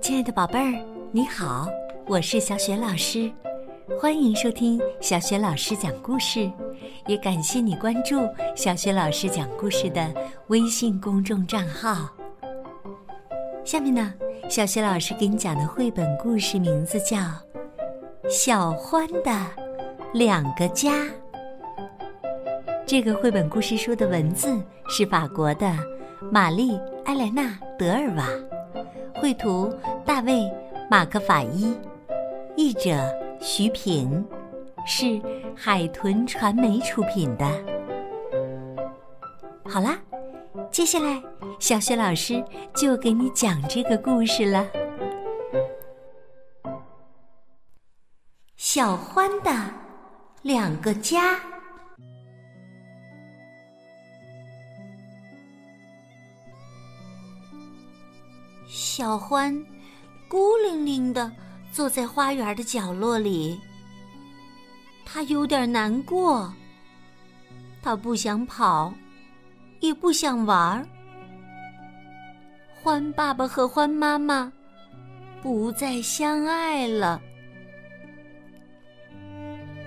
亲爱的宝贝儿，你好，我是小雪老师，欢迎收听小雪老师讲故事，也感谢你关注小雪老师讲故事的微信公众账号。下面呢，小雪老师给你讲的绘本故事名字叫《小欢的两个家》。这个绘本故事书的文字是法国的玛丽·埃莱娜·德尔瓦，绘图大卫·马克法伊，译者徐平，是海豚传媒出品的。好啦，接下来小雪老师就给你讲这个故事了。小欢的两个家。小欢孤零零的坐在花园的角落里，他有点难过。他不想跑，也不想玩。欢爸爸和欢妈妈不再相爱了。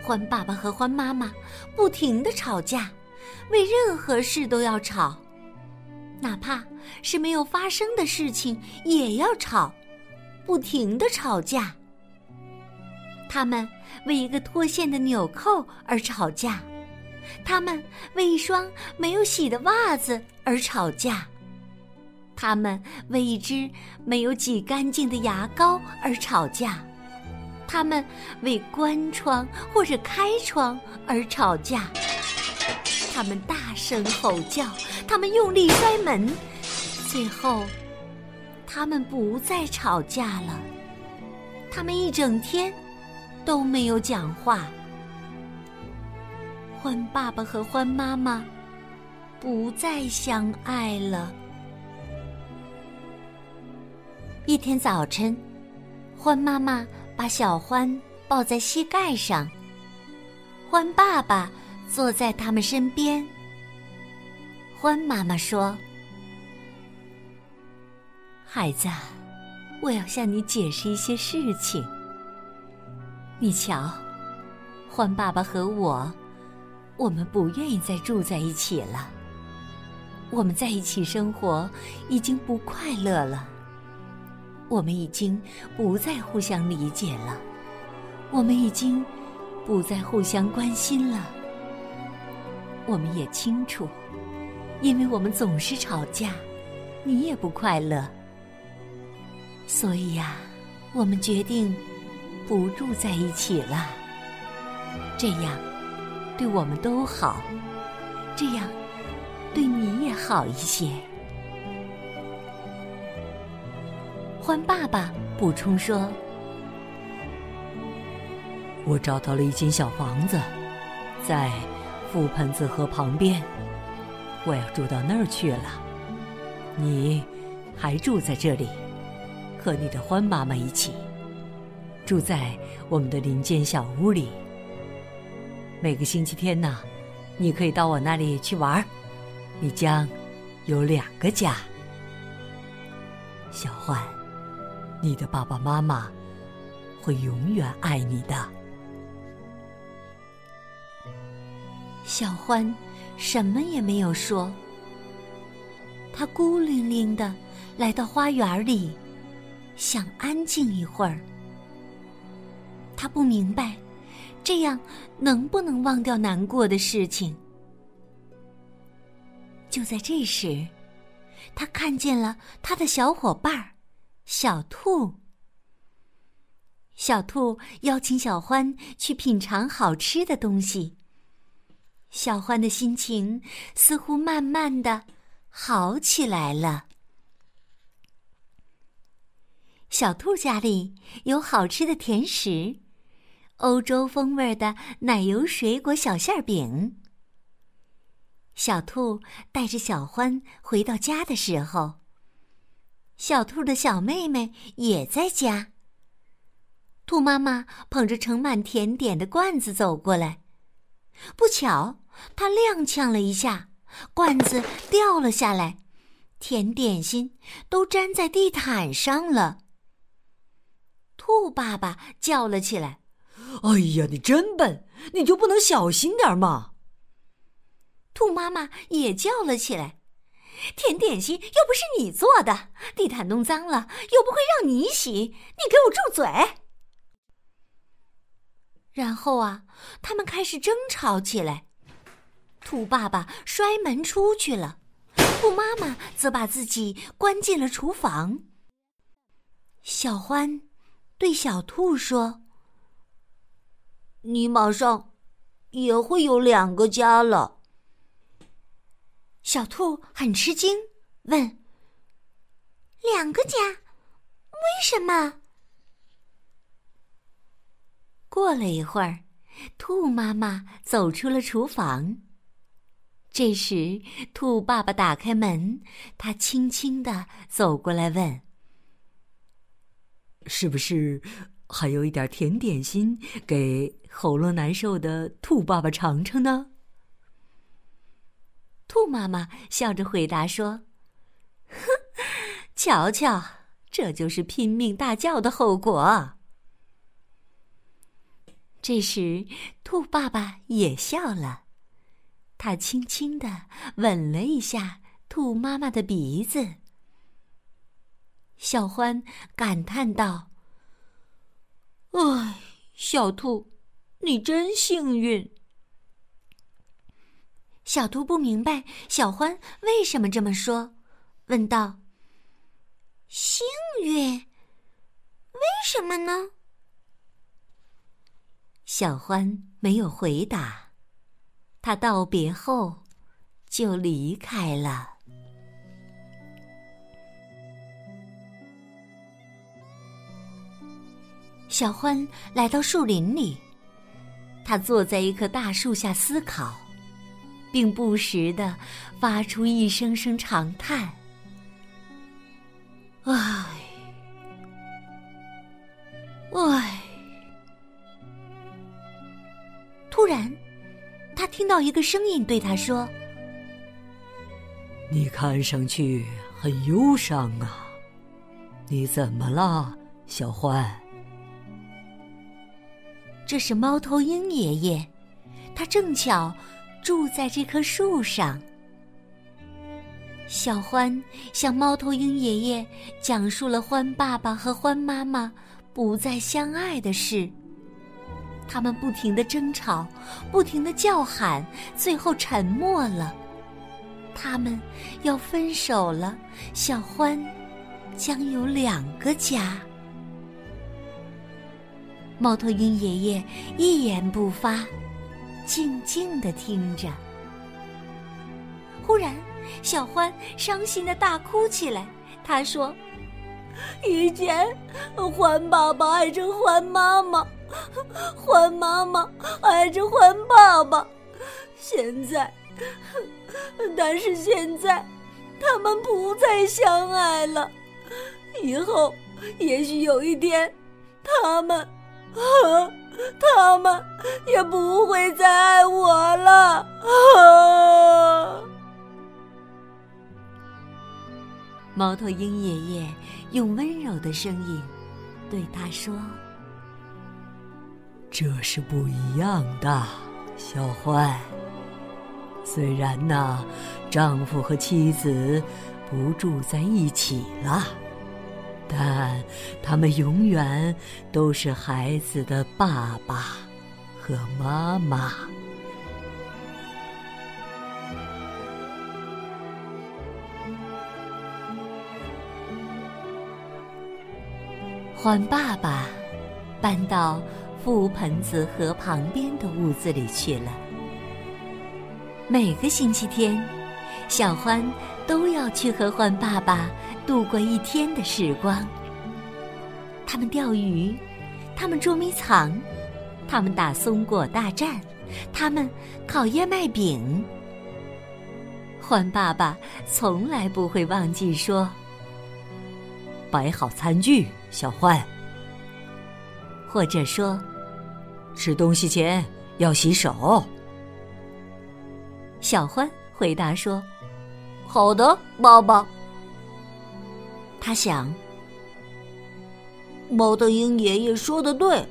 欢爸爸和欢妈妈不停的吵架，为任何事都要吵。哪怕是没有发生的事情，也要吵，不停的吵架。他们为一个脱线的纽扣而吵架，他们为一双没有洗的袜子而吵架，他们为一支没有挤干净的牙膏而吵架，他们为关窗或者开窗而吵架。他们大声吼叫，他们用力摔门，最后，他们不再吵架了。他们一整天都没有讲话。欢爸爸和欢妈妈不再相爱了。一天早晨，欢妈妈把小欢抱在膝盖上，欢爸爸。坐在他们身边，欢妈妈说：“孩子，我要向你解释一些事情。你瞧，欢爸爸和我，我们不愿意再住在一起了。我们在一起生活已经不快乐了。我们已经不再互相理解了。我们已经不再互相关心了。”我们也清楚，因为我们总是吵架，你也不快乐，所以呀，我们决定不住在一起了。这样对我们都好，这样对你也好一些。欢爸爸补充说：“我找到了一间小房子，在。”覆盆子河旁边，我要住到那儿去了。你还住在这里，和你的欢妈妈一起住在我们的林间小屋里。每个星期天呢，你可以到我那里去玩。你将有两个家，小欢，你的爸爸妈妈会永远爱你的。小欢什么也没有说，他孤零零的来到花园里，想安静一会儿。他不明白，这样能不能忘掉难过的事情？就在这时，他看见了他的小伙伴小兔。小兔邀请小欢去品尝好吃的东西。小欢的心情似乎慢慢的好起来了。小兔家里有好吃的甜食，欧洲风味的奶油水果小馅饼。小兔带着小欢回到家的时候，小兔的小妹妹也在家。兔妈妈捧着盛满甜点的罐子走过来，不巧。他踉跄了一下，罐子掉了下来，甜点心都粘在地毯上了。兔爸爸叫了起来：“哎呀，你真笨！你就不能小心点吗？”兔妈妈也叫了起来：“甜点心又不是你做的，地毯弄脏了又不会让你洗，你给我住嘴！”然后啊，他们开始争吵起来。兔爸爸摔门出去了，兔妈妈则把自己关进了厨房。小欢对小兔说：“你马上也会有两个家了。”小兔很吃惊，问：“两个家？为什么？”过了一会儿，兔妈妈走出了厨房。这时，兔爸爸打开门，他轻轻的走过来问：“是不是还有一点甜点心给喉咙难受的兔爸爸尝尝呢？”兔妈妈笑着回答说：“哼，瞧瞧，这就是拼命大叫的后果。”这时，兔爸爸也笑了，他轻轻的吻了一下兔妈妈的鼻子。小欢感叹道：“哎，小兔，你真幸运。”小兔不明白小欢为什么这么说，问道：“幸运？为什么呢？”小欢没有回答，他道别后就离开了。小欢来到树林里，他坐在一棵大树下思考。并不时的发出一声声长叹：“唉，唉。”突然，他听到一个声音对他说：“你看上去很忧伤啊，你怎么了，小欢？”这是猫头鹰爷爷，他正巧。住在这棵树上，小欢向猫头鹰爷爷讲述了欢爸爸和欢妈妈不再相爱的事。他们不停的争吵，不停的叫喊，最后沉默了。他们要分手了，小欢将有两个家。猫头鹰爷爷一言不发。静静的听着，忽然，小欢伤心的大哭起来。他说：“以前，欢爸爸爱着欢妈妈，欢妈妈爱着欢爸爸。现在，但是现在，他们不再相爱了。以后，也许有一天，他们……”啊他们也不会再爱我了。啊猫头鹰爷爷用温柔的声音对他说：“这是不一样的，小欢。虽然呢丈夫和妻子不住在一起了。”但他们永远都是孩子的爸爸和妈妈。欢爸爸搬到覆盆子河旁边的屋子里去了。每个星期天，小欢都要去和欢爸爸。度过一天的时光，他们钓鱼，他们捉迷藏，他们打松果大战，他们烤燕麦饼。欢爸爸从来不会忘记说：“摆好餐具，小欢。”或者说：“吃东西前要洗手。”小欢回答说：“好的，爸爸。”他想，猫头鹰爷爷说的对，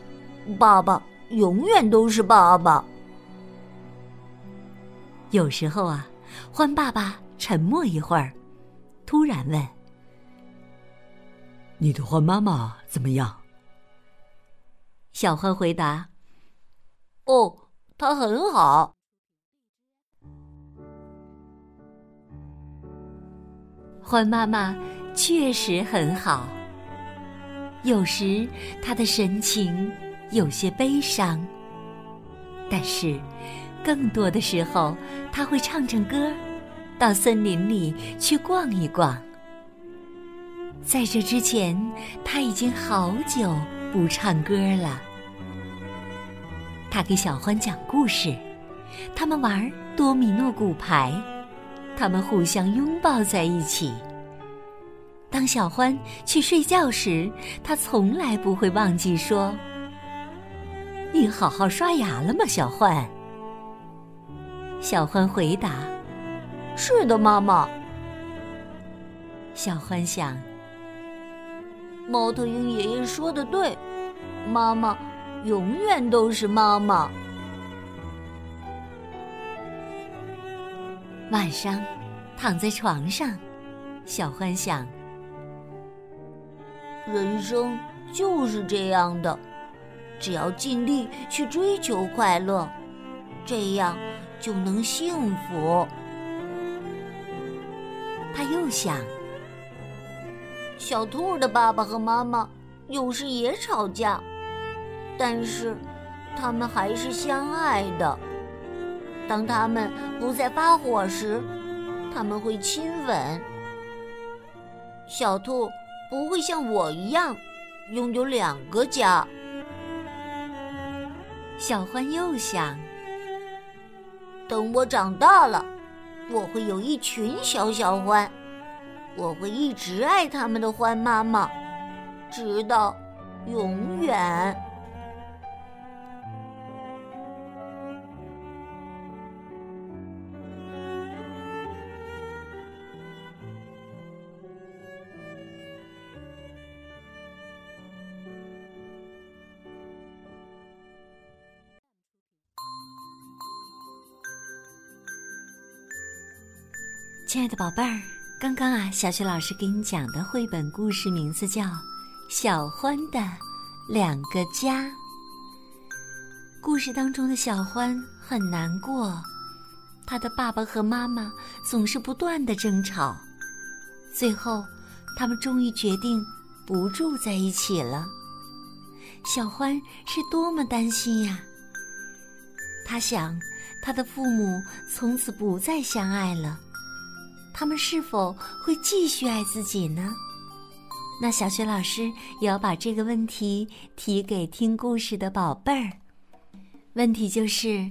爸爸永远都是爸爸。有时候啊，欢爸爸沉默一会儿，突然问：“你的欢妈妈怎么样？”小欢回答：“哦，他很好。”欢妈妈确实很好。有时她的神情有些悲伤，但是更多的时候，她会唱唱歌，到森林里去逛一逛。在这之前，她已经好久不唱歌了。他给小欢讲故事，他们玩多米诺骨牌。他们互相拥抱在一起。当小欢去睡觉时，他从来不会忘记说：“你好好刷牙了吗，小欢？”小欢回答：“是的，妈妈。”小欢想：“猫头鹰爷爷说的对，妈妈永远都是妈妈。”晚上，躺在床上，小欢想：人生就是这样的，只要尽力去追求快乐，这样就能幸福。他又想：小兔的爸爸和妈妈有时也吵架，但是他们还是相爱的。当他们不再发火时，他们会亲吻。小兔不会像我一样拥有两个家。小欢又想：等我长大了，我会有一群小小欢，我会一直爱他们的欢妈妈，直到永远。亲爱的宝贝儿，刚刚啊，小雪老师给你讲的绘本故事名字叫《小欢的两个家》。故事当中的小欢很难过，他的爸爸和妈妈总是不断的争吵，最后他们终于决定不住在一起了。小欢是多么担心呀！他想，他的父母从此不再相爱了。他们是否会继续爱自己呢？那小雪老师也要把这个问题提给听故事的宝贝儿。问题就是，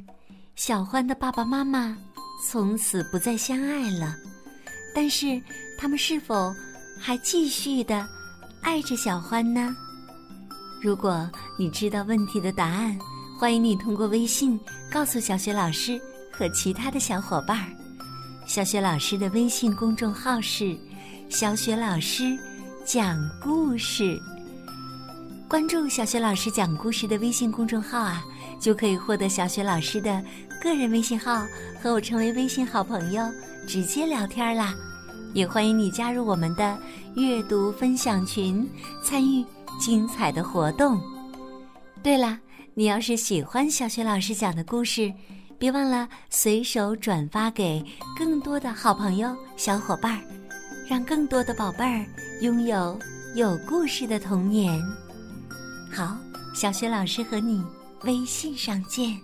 小欢的爸爸妈妈从此不再相爱了，但是他们是否还继续的爱着小欢呢？如果你知道问题的答案，欢迎你通过微信告诉小雪老师和其他的小伙伴儿。小雪老师的微信公众号是“小雪老师讲故事”。关注小雪老师讲故事的微信公众号啊，就可以获得小雪老师的个人微信号，和我成为微信好朋友，直接聊天啦。也欢迎你加入我们的阅读分享群，参与精彩的活动。对了，你要是喜欢小雪老师讲的故事。别忘了随手转发给更多的好朋友、小伙伴儿，让更多的宝贝儿拥有有故事的童年。好，小雪老师和你微信上见。